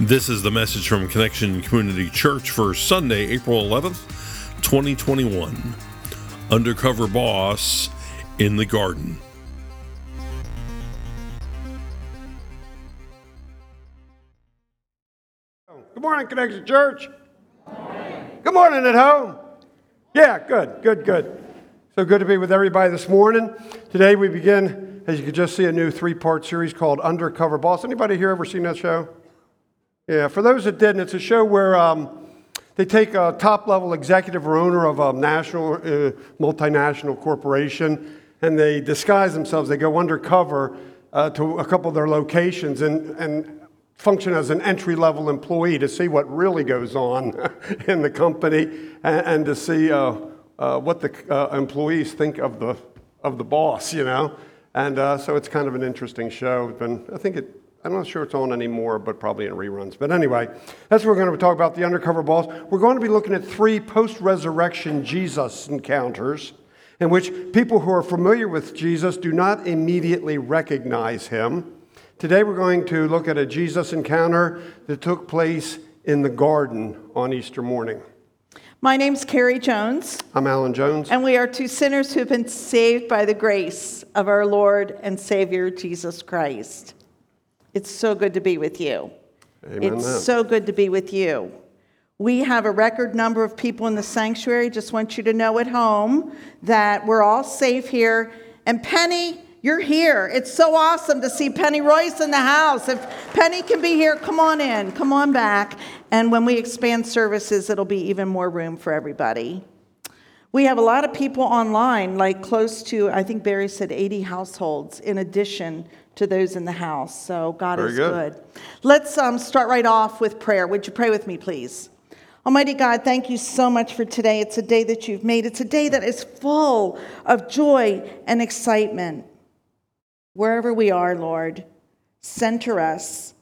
This is the message from Connection Community Church for Sunday, April 11th, 2021. Undercover Boss in the Garden. Good morning, Connection Church. Good morning at home. Yeah, good, good, good. So good to be with everybody this morning. Today we begin, as you can just see, a new three-part series called Undercover Boss. Anybody here ever seen that show? Yeah, for those that didn't, it's a show where um, they take a top level executive or owner of a national, uh, multinational corporation and they disguise themselves. They go undercover uh, to a couple of their locations and, and function as an entry level employee to see what really goes on in the company and, and to see uh, uh what the uh, employees think of the, of the boss, you know. And uh, so it's kind of an interesting show. And I think it I'm not sure it's on anymore, but probably in reruns. But anyway, that's what we're going to talk about the undercover boss. We're going to be looking at three post resurrection Jesus encounters in which people who are familiar with Jesus do not immediately recognize him. Today, we're going to look at a Jesus encounter that took place in the garden on Easter morning. My name's Carrie Jones. I'm Alan Jones. And we are two sinners who have been saved by the grace of our Lord and Savior Jesus Christ. It's so good to be with you. Amen it's so good to be with you. We have a record number of people in the sanctuary. Just want you to know at home that we're all safe here. And Penny, you're here. It's so awesome to see Penny Royce in the house. If Penny can be here, come on in, come on back. And when we expand services, it'll be even more room for everybody. We have a lot of people online, like close to, I think Barry said 80 households, in addition to those in the house. So God Very is good. good. Let's um, start right off with prayer. Would you pray with me, please? Almighty God, thank you so much for today. It's a day that you've made. It's a day that is full of joy and excitement. Wherever we are, Lord, center us.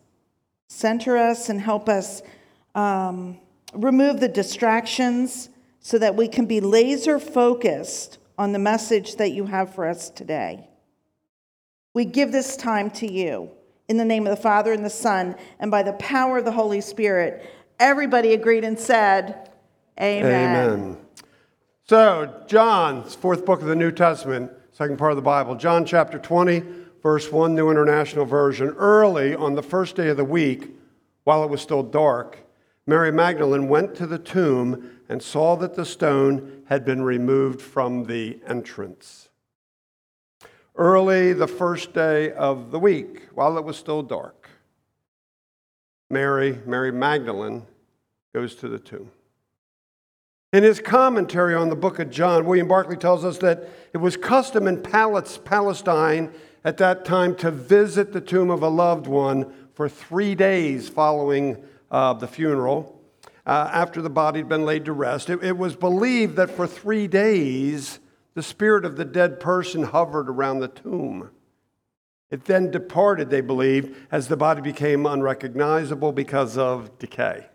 Center us and help us um, remove the distractions so that we can be laser focused on the message that you have for us today. We give this time to you in the name of the Father and the Son and by the power of the Holy Spirit. Everybody agreed and said, Amen. Amen. So, John's fourth book of the New Testament, second part of the Bible, John chapter 20, verse 1, New International Version. Early on the first day of the week, while it was still dark, Mary Magdalene went to the tomb and saw that the stone had been removed from the entrance. Early the first day of the week, while it was still dark, Mary, Mary Magdalene, goes to the tomb. In his commentary on the book of John, William Barclay tells us that it was custom in Palestine at that time to visit the tomb of a loved one for three days following uh, the funeral, uh, after the body had been laid to rest. It, it was believed that for three days, the spirit of the dead person hovered around the tomb. It then departed, they believed, as the body became unrecognizable because of decay.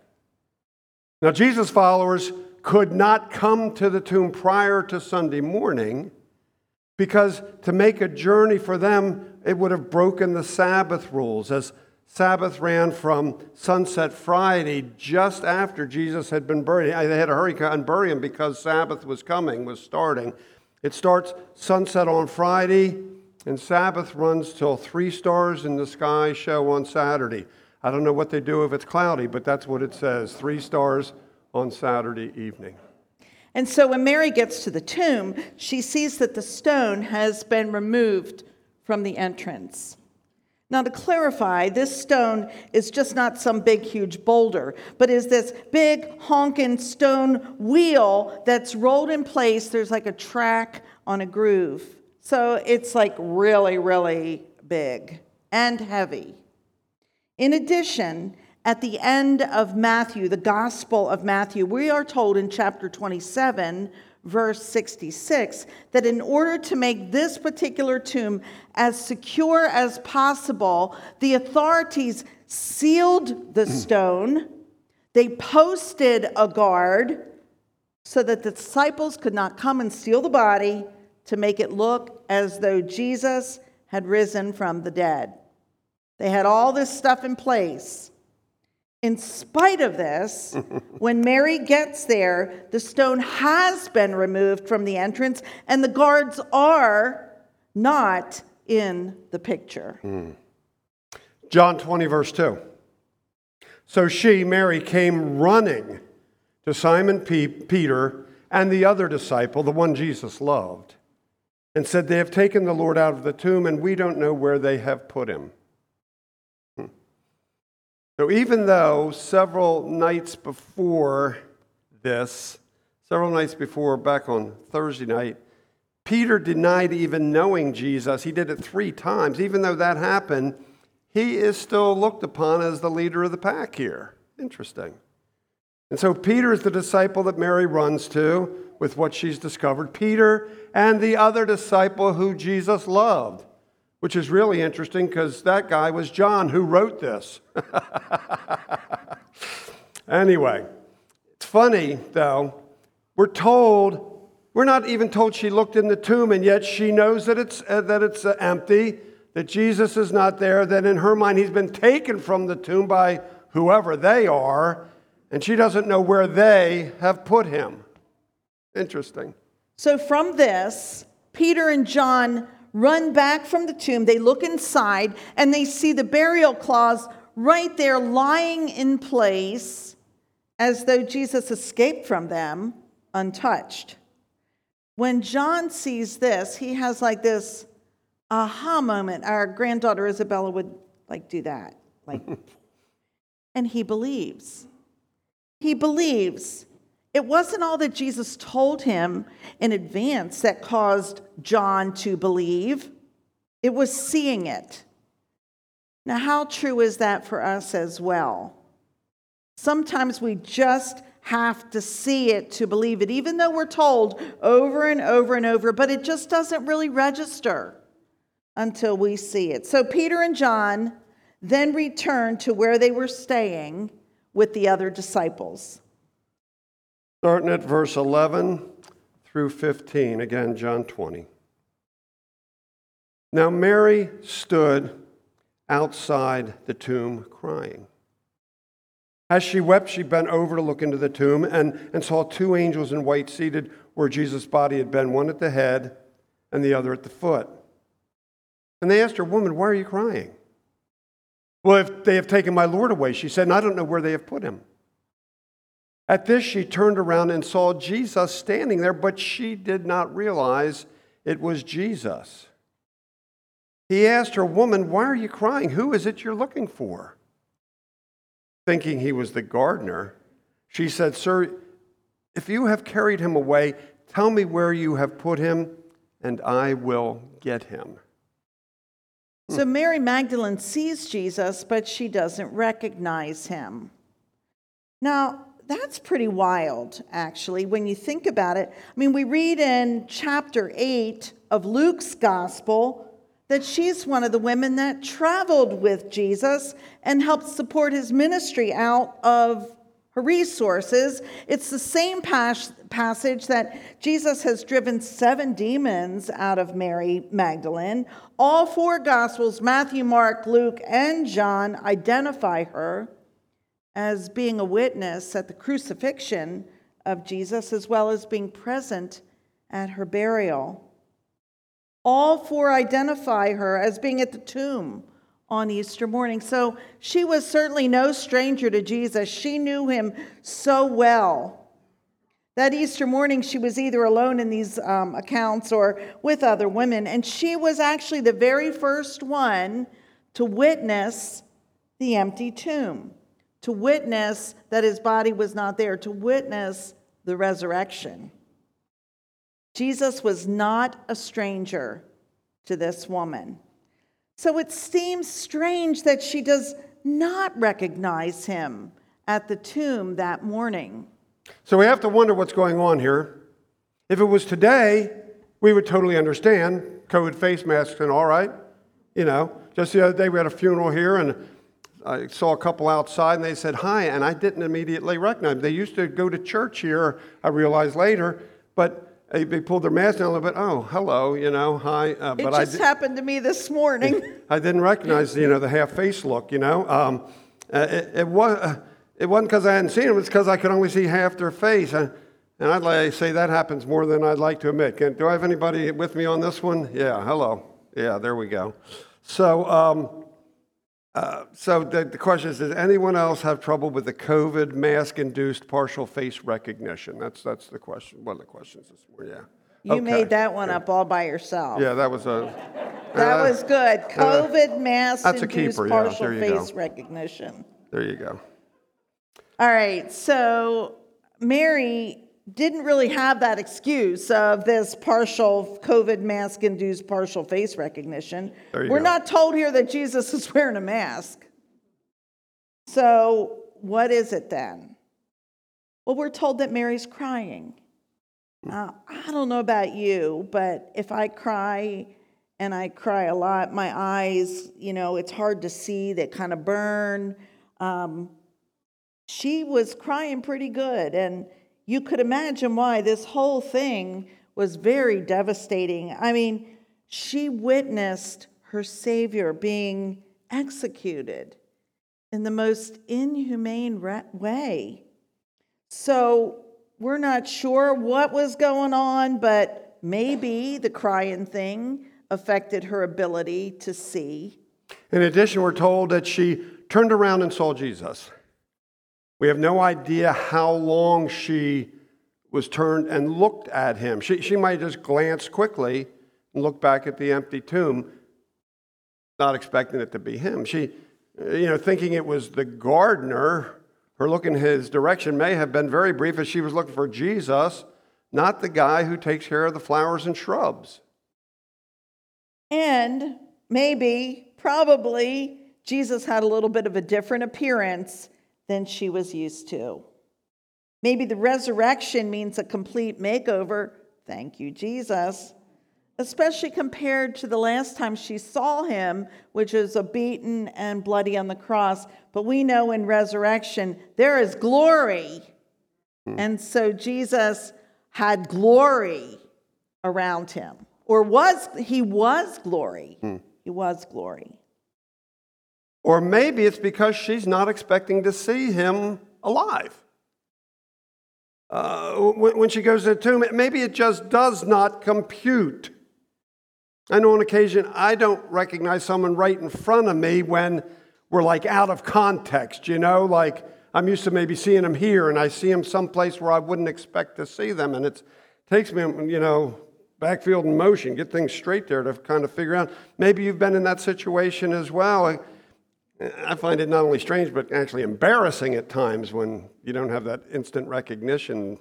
Now, Jesus' followers could not come to the tomb prior to Sunday morning because to make a journey for them, it would have broken the Sabbath rules, as Sabbath ran from sunset Friday just after Jesus had been buried. They had to hurry and bury him because Sabbath was coming, was starting. It starts sunset on Friday, and Sabbath runs till three stars in the sky show on Saturday. I don't know what they do if it's cloudy, but that's what it says three stars on Saturday evening. And so when Mary gets to the tomb, she sees that the stone has been removed from the entrance. Now, to clarify, this stone is just not some big, huge boulder, but is this big, honking stone wheel that's rolled in place. There's like a track on a groove. So it's like really, really big and heavy. In addition, at the end of Matthew, the Gospel of Matthew, we are told in chapter 27 verse 66, that in order to make this particular tomb as secure as possible, the authorities sealed the mm. stone, they posted a guard so that the disciples could not come and steal the body to make it look as though Jesus had risen from the dead. They had all this stuff in place. In spite of this, when Mary gets there, the stone has been removed from the entrance, and the guards are not in the picture. Hmm. John 20, verse 2. So she, Mary, came running to Simon P- Peter and the other disciple, the one Jesus loved, and said, They have taken the Lord out of the tomb, and we don't know where they have put him. So even though several nights before this, several nights before, back on Thursday night, Peter denied even knowing Jesus. He did it three times. Even though that happened, he is still looked upon as the leader of the pack here. Interesting. And so Peter is the disciple that Mary runs to with what she's discovered. Peter and the other disciple who Jesus loved, which is really interesting because that guy was John who wrote this. anyway, it's funny though. We're told, we're not even told she looked in the tomb, and yet she knows that it's, uh, that it's uh, empty, that Jesus is not there, that in her mind he's been taken from the tomb by whoever they are and she doesn't know where they have put him. Interesting. So, from this, Peter and John run back from the tomb. They look inside and they see the burial cloths right there lying in place as though Jesus escaped from them untouched. When John sees this, he has like this aha moment. Our granddaughter Isabella would like do that. Like and he believes. He believes. It wasn't all that Jesus told him in advance that caused John to believe, it was seeing it. Now, how true is that for us as well? Sometimes we just have to see it to believe it, even though we're told over and over and over, but it just doesn't really register until we see it. So, Peter and John then returned to where they were staying with the other disciples. Starting at verse 11 through 15, again, John 20. Now, Mary stood outside the tomb crying. As she wept, she bent over to look into the tomb and, and saw two angels in white seated where Jesus' body had been, one at the head and the other at the foot. And they asked her, Woman, why are you crying? Well, if they have taken my Lord away, she said, and I don't know where they have put him. At this, she turned around and saw Jesus standing there, but she did not realize it was Jesus. He asked her, Woman, why are you crying? Who is it you're looking for? Thinking he was the gardener, she said, Sir, if you have carried him away, tell me where you have put him, and I will get him. So hmm. Mary Magdalene sees Jesus, but she doesn't recognize him. Now, that's pretty wild, actually, when you think about it. I mean, we read in chapter 8 of Luke's gospel that she's one of the women that traveled with Jesus and helped support his ministry out of her resources. It's the same pas- passage that Jesus has driven seven demons out of Mary Magdalene. All four Gospels, Matthew, Mark, Luke, and John, identify her as being a witness at the crucifixion of Jesus, as well as being present at her burial. All four identify her as being at the tomb on Easter morning. So she was certainly no stranger to Jesus. She knew him so well. That Easter morning, she was either alone in these um, accounts or with other women, and she was actually the very first one to witness the empty tomb, to witness that his body was not there, to witness the resurrection. Jesus was not a stranger to this woman. So it seems strange that she does not recognize him at the tomb that morning. So we have to wonder what's going on here. If it was today, we would totally understand COVID face masks and all right. You know, just the other day we had a funeral here and I saw a couple outside and they said hi, and I didn't immediately recognize them. They used to go to church here, I realized later, but they, pulled their mask down a little bit. Oh, hello, you know, hi. Uh, but it just I happened to me this morning. I didn't recognize, you know, the half face look. You know, um, uh, it, it, was. Uh, it wasn't because I hadn't seen them, it's because I could only see half their face. And, and I'd like, say that happens more than I'd like to admit. Can, do I have anybody with me on this one? Yeah, hello. Yeah, there we go. So, um, uh, so the, the question is, does anyone else have trouble with the COVID mask-induced partial face recognition? That's, that's the question, one of the questions this morning, yeah. You Okay. made that one up all by yourself. Yeah, that was a. That uh, was good. COVID mask that's a induced keeper, yeah, partial there you go. face recognition. There you go. All right, so Mary didn't really have that excuse of this partial COVID mask induced partial face recognition. We're go. not told here that Jesus is wearing a mask. So, what is it then? Well, we're told that Mary's crying. Now, I don't know about you, but if I cry and I cry a lot, my eyes, you know, it's hard to see, they kind of burn. Um, she was crying pretty good. And you could imagine why this whole thing was very devastating. I mean, she witnessed her Savior being executed in the most inhumane way. So we're not sure what was going on, but maybe the crying thing affected her ability to see. In addition, we're told that she turned around and saw Jesus. We have no idea how long she was turned and looked at him. She, she might just glance quickly and look back at the empty tomb, not expecting it to be him. She, you know, thinking it was the gardener, her look in his direction may have been very brief as she was looking for Jesus, not the guy who takes care of the flowers and shrubs. And maybe, probably, Jesus had a little bit of a different appearance than she was used to. Maybe the resurrection means a complete makeover. Thank you, Jesus. Especially compared to the last time she saw him, which is a beaten and bloody on the cross. But we know in resurrection, there is glory. Hmm. And so Jesus had glory around him or was he was glory hmm. he was glory Or maybe it's because she's not expecting to see him alive. Uh, when, she goes to the tomb, maybe it just does not compute. I know on occasion I don't recognize someone right in front of me when we're like out of context, you know, like I'm used to maybe seeing them here and I see them someplace where I wouldn't expect to see them. And it takes me, you know, backfield in motion, get things straight there to kind of figure out. Maybe you've been in that situation as well. I find it not only strange, but actually embarrassing at times when you don't have that instant recognition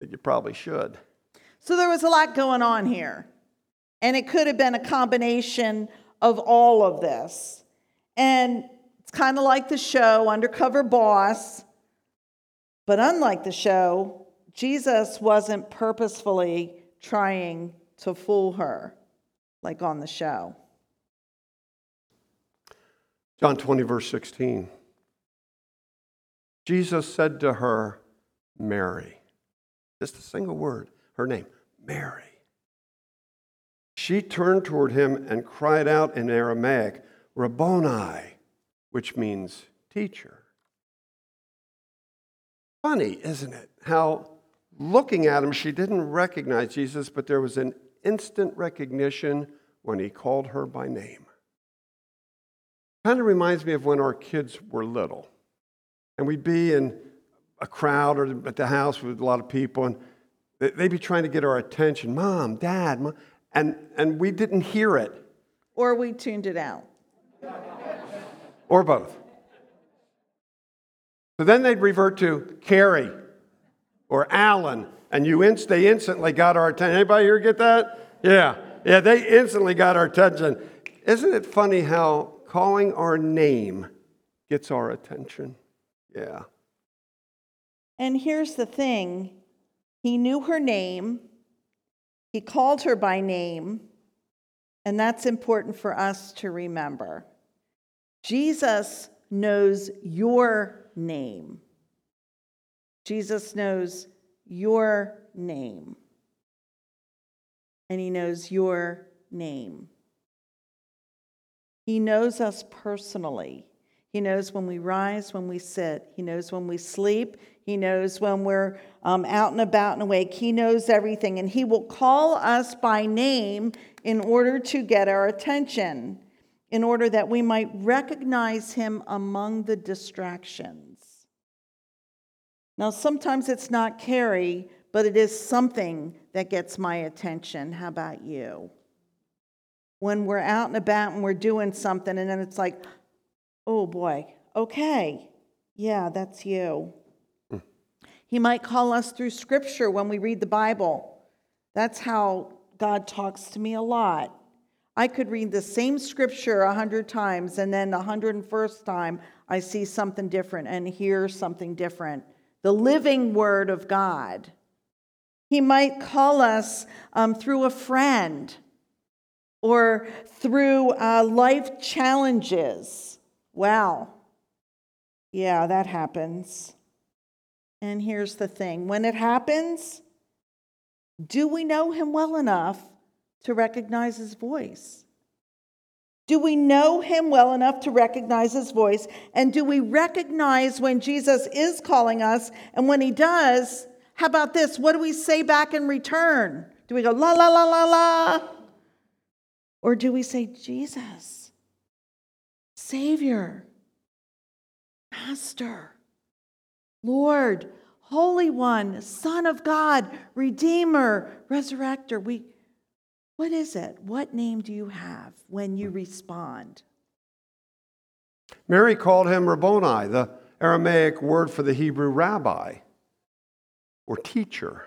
that you probably should. so there was a lot going on here and it could have been a combination of all of this. And it's kind of like the show undercover boss. But unlike the show jesus wasn't purposefully trying to fool her like on the show John 20, verse 16. Jesus said to her, Mary. Just a single word, her name, Mary. She turned toward him and cried out in Aramaic, Rabboni, which means teacher. Funny, isn't it? How looking at him, she didn't recognize Jesus, but there was an instant recognition when he called her by name. Kind of reminds me of when our kids were little. And we'd be in a crowd or at the house with a lot of people, and they- they'd be trying to get our attention Mom, Dad, Mom. And, and we didn't hear it, or we tuned it out or both. So then they'd revert to Carrie or Alan, and you inst- they instantly got our attention. Anybody here get that? Yeah. Yeah, they instantly got our attention. Isn't it funny how calling our name gets our attention? Yeah. And here's the thing He knew her name, He called her by name, and that's important for us to remember. Jesus knows your name. Jesus knows your name. And He knows your name. He knows us personally. He knows when we rise, when we sit. He knows when we sleep. He knows when we're um, out and about and awake. He knows everything. And He will call us by name in order to get our attention, in order that we might recognize Him among the distractions. Now, sometimes it's not Carrie, but it is something that gets my attention. How about you? When we're out and about and we're doing something, and then it's like, oh boy, okay, yeah, that's you. He might call us through scripture when we read the Bible. That's how God talks to me a lot. I could read the same scripture a hundred times, and then the hundred and first time I see something different and hear something different. The living word of God. He might call us um, through a friend or through uh, life challenges. Wow. Yeah, that happens. And here's the thing when it happens, do we know him well enough to recognize his voice? Do we know him well enough to recognize his voice? And do we recognize when Jesus is calling us? And when he does, how about this? What do we say back in return? Do we go, la, la, la, la, la? Or do we say, Jesus, Savior, Master? Lord, Holy One, Son of God, Redeemer, Resurrector. We, what is it? What name do you have when you respond? Mary called him Rabboni, the Aramaic word for the Hebrew rabbi or teacher.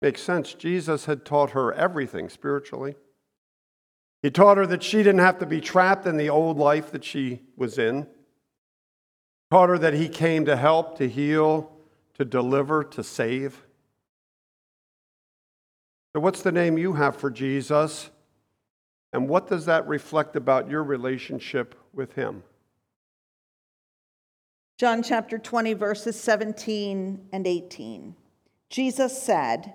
Makes sense. Jesus had taught her everything spiritually. He taught her that she didn't have to be trapped in the old life that she was in taught her that he came to help, to heal, to deliver, to save. So, what's the name you have for Jesus? And what does that reflect about your relationship with him? John chapter 20, verses 17 and 18. Jesus said,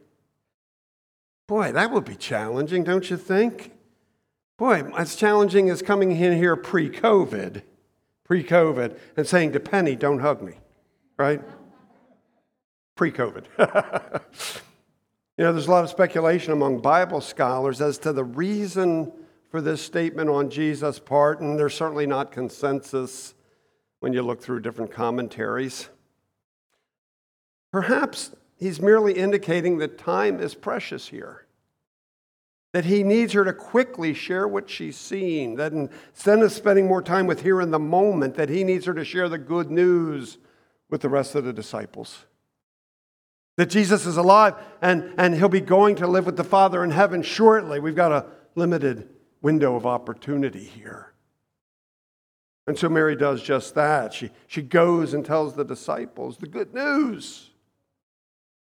Boy, that would be challenging, don't you think? Boy, as challenging as coming in here pre COVID, pre COVID, and saying to Penny, don't hug me right? Pre COVID. you know, there's a lot of speculation among Bible scholars as to the reason for this statement on Jesus' part, and there's certainly not consensus when you look through different commentaries. Perhaps he's merely indicating that time is precious here. That he needs her to quickly share what she's seen. That instead of spending more time with here in the moment, that he needs her to share the good news with the rest of the disciples. That Jesus is alive and, and he'll be going to live with the Father in heaven shortly. We've got a limited window of opportunity here. And so Mary does just that. She, she goes and tells the disciples the good news,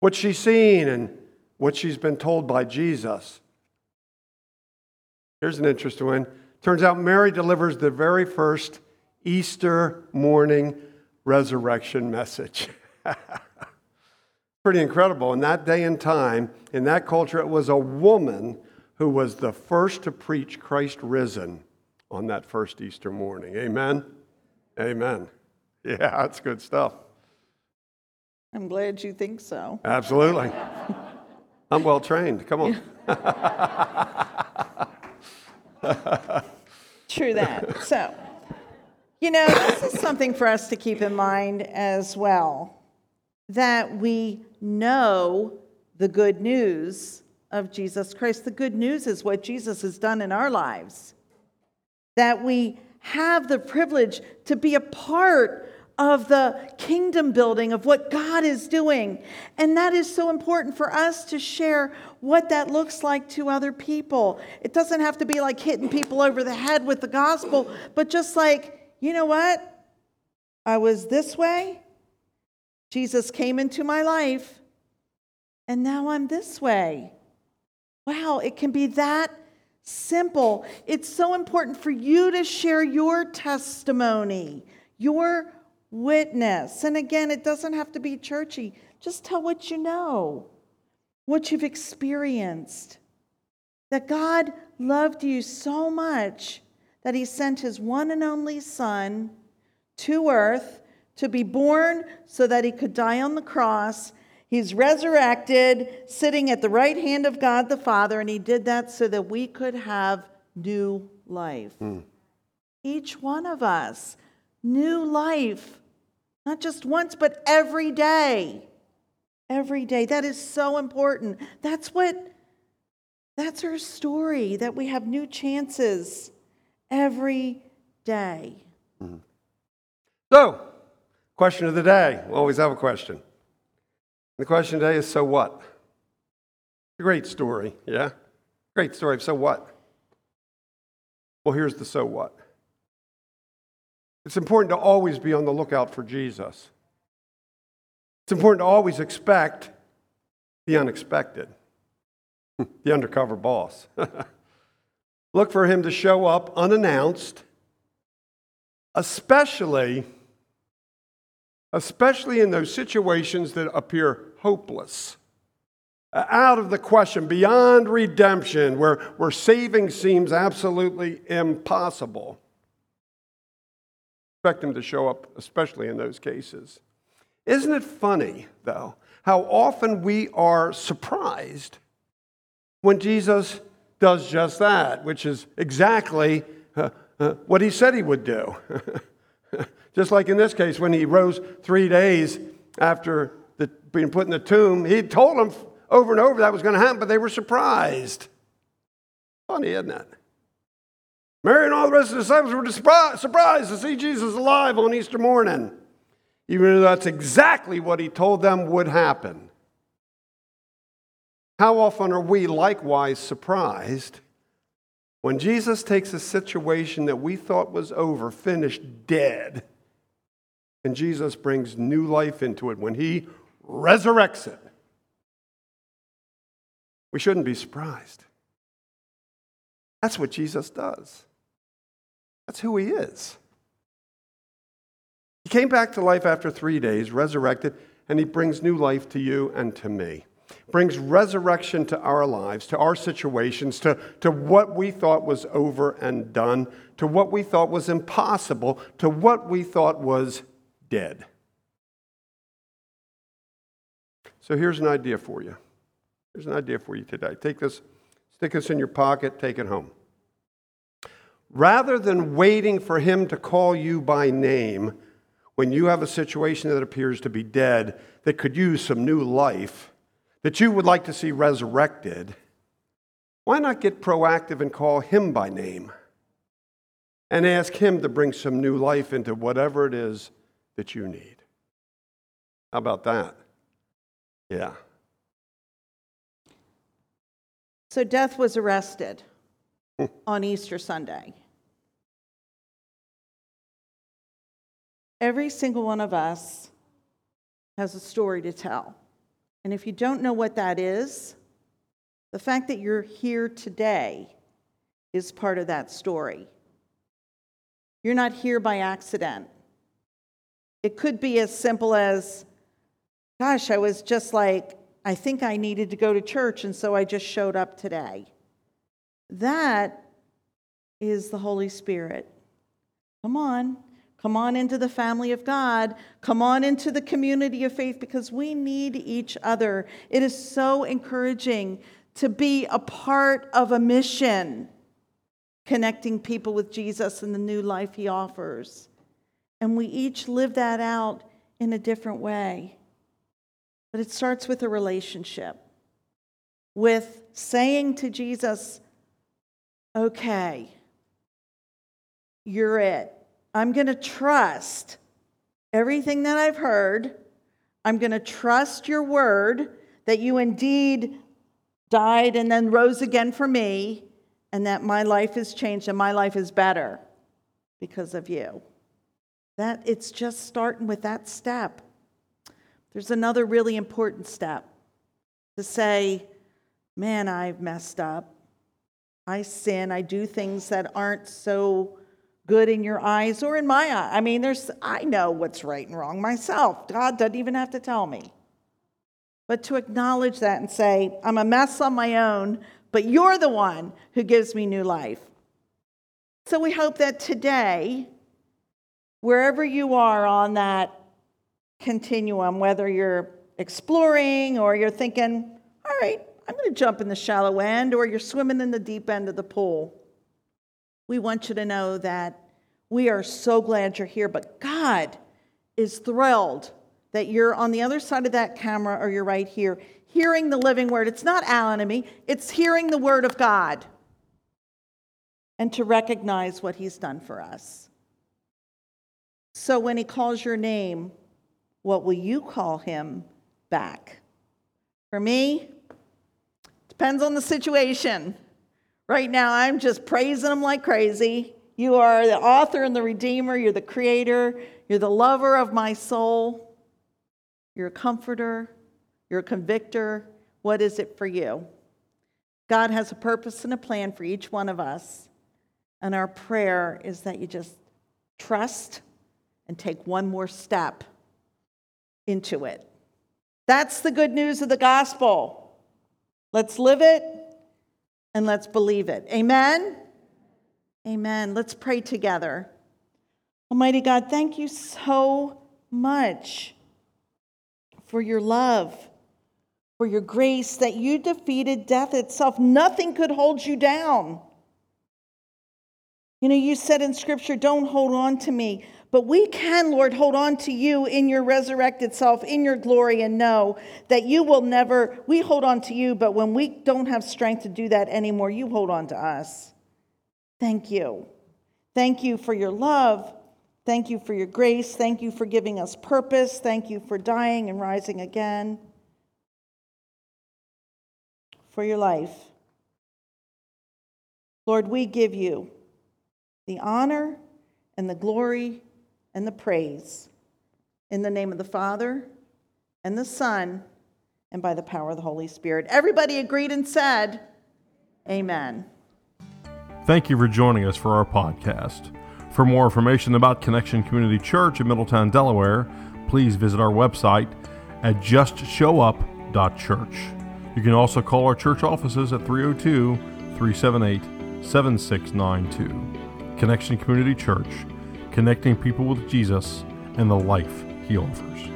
what she's seen and what she's been told by Jesus. Here's an interesting one. Turns out Mary delivers the very first Easter morning resurrection message. Pretty incredible. In that day and time, in that culture, it was a woman who was the first to preach Christ risen on that first Easter morning. Amen? Amen. Yeah, that's good stuff. I'm glad you think so. Absolutely. I'm well trained. Come on. True that. So, you know, this is something for us to keep in mind as well that we know the good news of Jesus Christ. The good news is what Jesus has done in our lives, that we have the privilege to be a part of the kingdom building of what God is doing. And that is so important for us to share what that looks like to other people. It doesn't have to be like hitting people over the head with the gospel, but just like you know what? I was this way. Jesus came into my life, and now I'm this way. Wow, it can be that simple. It's so important for you to share your testimony, your witness. And again, it doesn't have to be churchy, just tell what you know, what you've experienced. That God loved you so much that he sent his one and only Son to earth to be born so that he could die on the cross. He's resurrected, sitting at the right hand of God the Father, and he did that so that we could have new life. Mm. Each one of us, new life, not just once, but every day. Every day. That is so important. That's what, that's our story, that we have new chances every day. Mm-hmm. So, question of the day. We always have a question. The question today is so what? Great story, yeah? Great story. So what? Well, here's the so what. It's important to always be on the lookout for Jesus. It's important to always expect the unexpected, the undercover boss. Look for him to show up unannounced, especially, especially in those situations that appear hopeless, out of the question, beyond redemption, where, where saving seems absolutely impossible. Expect him to show up, especially in those cases. Isn't it funny, though, how often we are surprised when Jesus does just that, which is exactly uh, uh, what he said he would do. just like in this case, when he rose three days after the, being put in the tomb, he told them over and over that was going to happen, but they were surprised. Funny, isn't it? Mary and all the rest of the disciples were surprised to see Jesus alive on Easter morning, even though that's exactly what he told them would happen. How often are we likewise surprised when Jesus takes a situation that we thought was over, finished, dead, and Jesus brings new life into it when he resurrects it? We shouldn't be surprised. That's what Jesus does. That's who he is. He came back to life after three days, resurrected, and he brings new life to you and to me brings resurrection to our lives, to our situations, to, to what we thought was over and done, to what we thought was impossible, to what we thought was dead. So here's an idea for you. Here's an idea for you today. Take this, stick this in your pocket, take it home. Rather than waiting for him to call you by name when you have a situation that appears to be dead that could use some new life, that you would like to see resurrected, why not get proactive and call him by name and ask him to bring some new life into whatever it is that you need? How about that? Yeah. So death was arrested hmm. on Easter Sunday. Every single one of us has a story to tell. And if you don't know what that is, the fact that you're here today is part of that story. You're not here by accident. It could be as simple as, gosh, I was just like, I think I needed to go to church, and so I just showed up today. That is the Holy Spirit. Come on. Come on into the family of God. Come on into the community of faith because we need each other. It is so encouraging to be a part of a mission, connecting people with Jesus and the new life he offers. And we each live that out in a different way. But it starts with a relationship, with saying to Jesus, okay, you're it. I'm going to trust everything that I've heard. I'm going to trust your word that you indeed died and then rose again for me, and that my life has changed and my life is better because of you. That it's just starting with that step. There's another really important step to say, man, I've messed up. I sin. I do things that aren't so good in your eyes or in my eye. I mean, there's I know what's right and wrong myself. God doesn't even have to tell me. But to acknowledge that and say, I'm a mess on my own, but you're the one who gives me new life. So we hope that today, wherever you are on that continuum, whether you're exploring or you're thinking, all right, I'm going to jump in the shallow end, or you're swimming in the deep end of the pool. We want you to know that we are so glad you're here, but God is thrilled that you're on the other side of that camera or you're right here hearing the living word. It's not Alan and me, it's hearing the word of God and to recognize what he's done for us. So when he calls your name, what will you call him back? For me, depends on the situation. Right now, I'm just praising him like crazy. You are the author and the redeemer, you're the creator, you're the lover of my soul, you're a comforter, you're a convictor. What is it for you? God has a purpose and a plan for each one of us. And our prayer is that you just trust and take one more step into it. That's the good news of the gospel. Let's live it and let's believe it. Amen? Amen. Let's pray together. Almighty God, thank you so much for your love, for your grace, that you defeated death itself. Nothing could hold you down. You know, you said in Scripture, don't hold on to me. But we can, Lord, hold on to you in your resurrected self, in your glory, and know that you will never, we hold on to you, but when we don't have strength to do that anymore, you hold on to us. Thank you. Thank you for your love. Thank you for your grace. Thank you for giving us purpose. Thank you for dying and rising again. For your life. Lord, we give you the honor and the glory and the praise. In the name of the Father and the Son and by the power of the Holy Spirit. Everybody agreed and said, Amen. Thank you for joining us for our podcast. For more information about Connection Community Church in Middletown, Delaware, please visit our website at justshowup.church. You can also call our church offices at 302 378 7692. Connection Community Church connecting people with Jesus and the life he offers.